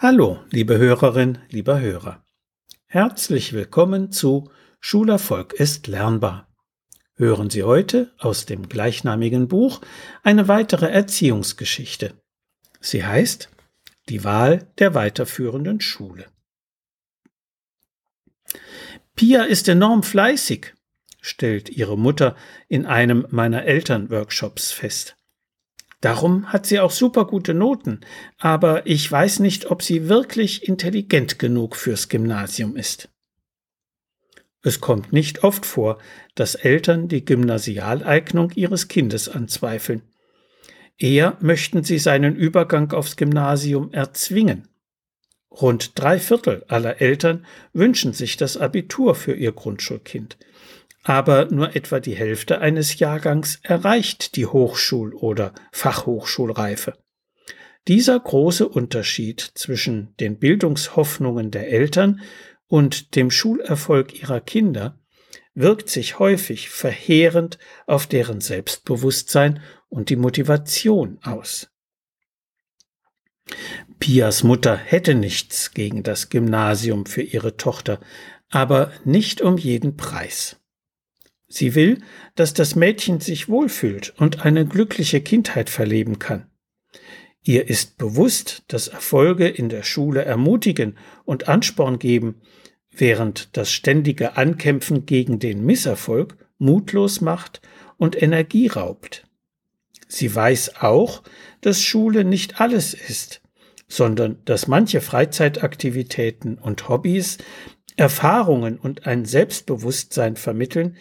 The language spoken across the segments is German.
Hallo, liebe Hörerin, lieber Hörer. Herzlich willkommen zu Schulerfolg ist lernbar. Hören Sie heute aus dem gleichnamigen Buch eine weitere Erziehungsgeschichte. Sie heißt Die Wahl der weiterführenden Schule. Pia ist enorm fleißig, stellt ihre Mutter in einem meiner Elternworkshops fest. Darum hat sie auch super gute Noten, aber ich weiß nicht, ob sie wirklich intelligent genug fürs Gymnasium ist. Es kommt nicht oft vor, dass Eltern die Gymnasialeignung ihres Kindes anzweifeln. Eher möchten sie seinen Übergang aufs Gymnasium erzwingen. Rund drei Viertel aller Eltern wünschen sich das Abitur für ihr Grundschulkind aber nur etwa die Hälfte eines Jahrgangs erreicht die Hochschul- oder Fachhochschulreife. Dieser große Unterschied zwischen den Bildungshoffnungen der Eltern und dem Schulerfolg ihrer Kinder wirkt sich häufig verheerend auf deren Selbstbewusstsein und die Motivation aus. Pias Mutter hätte nichts gegen das Gymnasium für ihre Tochter, aber nicht um jeden Preis. Sie will, dass das Mädchen sich wohlfühlt und eine glückliche Kindheit verleben kann. Ihr ist bewusst, dass Erfolge in der Schule ermutigen und Ansporn geben, während das ständige Ankämpfen gegen den Misserfolg mutlos macht und Energie raubt. Sie weiß auch, dass Schule nicht alles ist, sondern dass manche Freizeitaktivitäten und Hobbys Erfahrungen und ein Selbstbewusstsein vermitteln,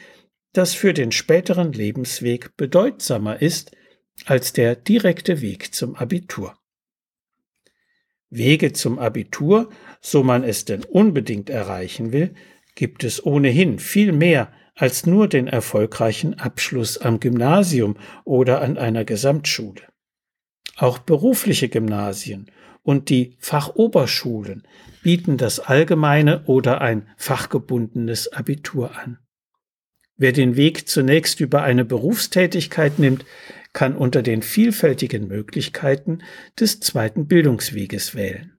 das für den späteren Lebensweg bedeutsamer ist als der direkte Weg zum Abitur. Wege zum Abitur, so man es denn unbedingt erreichen will, gibt es ohnehin viel mehr als nur den erfolgreichen Abschluss am Gymnasium oder an einer Gesamtschule. Auch berufliche Gymnasien und die Fachoberschulen bieten das allgemeine oder ein fachgebundenes Abitur an. Wer den Weg zunächst über eine Berufstätigkeit nimmt, kann unter den vielfältigen Möglichkeiten des zweiten Bildungsweges wählen.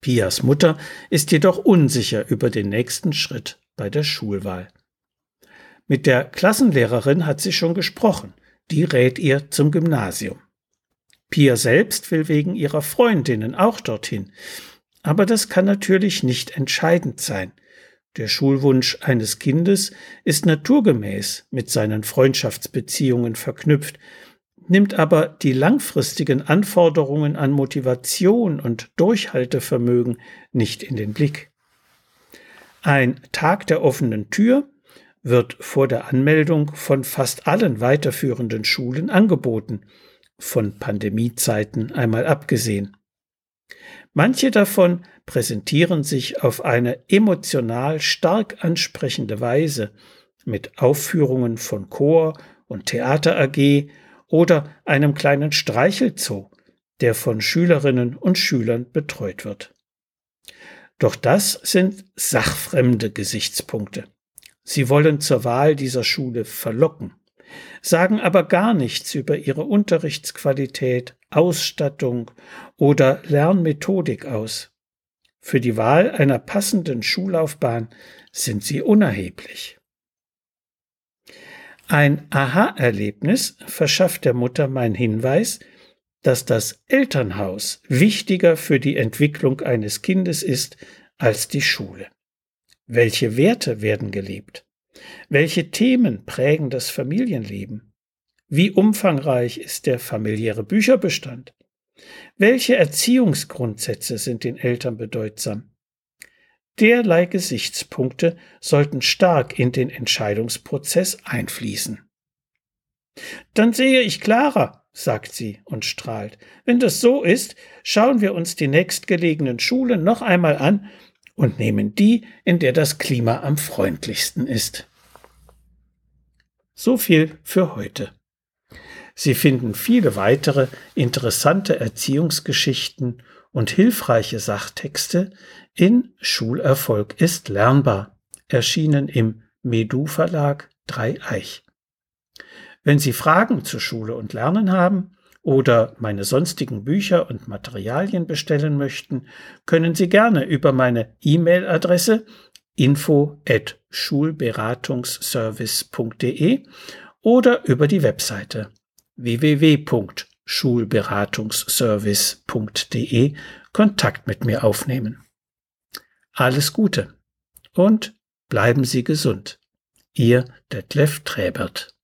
Pias Mutter ist jedoch unsicher über den nächsten Schritt bei der Schulwahl. Mit der Klassenlehrerin hat sie schon gesprochen, die rät ihr zum Gymnasium. Pia selbst will wegen ihrer Freundinnen auch dorthin, aber das kann natürlich nicht entscheidend sein – der Schulwunsch eines Kindes ist naturgemäß mit seinen Freundschaftsbeziehungen verknüpft, nimmt aber die langfristigen Anforderungen an Motivation und Durchhaltevermögen nicht in den Blick. Ein Tag der offenen Tür wird vor der Anmeldung von fast allen weiterführenden Schulen angeboten, von Pandemiezeiten einmal abgesehen. Manche davon präsentieren sich auf eine emotional stark ansprechende Weise mit Aufführungen von Chor und Theater AG oder einem kleinen Streichelzoo, der von Schülerinnen und Schülern betreut wird. Doch das sind sachfremde Gesichtspunkte. Sie wollen zur Wahl dieser Schule verlocken, sagen aber gar nichts über ihre Unterrichtsqualität, Ausstattung oder Lernmethodik aus. Für die Wahl einer passenden Schullaufbahn sind sie unerheblich. Ein Aha-Erlebnis verschafft der Mutter mein Hinweis, dass das Elternhaus wichtiger für die Entwicklung eines Kindes ist als die Schule. Welche Werte werden gelebt? Welche Themen prägen das Familienleben? Wie umfangreich ist der familiäre Bücherbestand? Welche Erziehungsgrundsätze sind den Eltern bedeutsam? Derlei Gesichtspunkte sollten stark in den Entscheidungsprozess einfließen. Dann sehe ich klarer, sagt sie und strahlt. Wenn das so ist, schauen wir uns die nächstgelegenen Schulen noch einmal an und nehmen die, in der das Klima am freundlichsten ist. So viel für heute. Sie finden viele weitere interessante Erziehungsgeschichten und hilfreiche Sachtexte in Schulerfolg ist lernbar, erschienen im Medu Verlag Dreieich. Wenn Sie Fragen zu Schule und Lernen haben oder meine sonstigen Bücher und Materialien bestellen möchten, können Sie gerne über meine E-Mail-Adresse info at schulberatungsservice.de oder über die Webseite www.schulberatungsservice.de Kontakt mit mir aufnehmen. Alles Gute und bleiben Sie gesund. Ihr Detlef Träbert.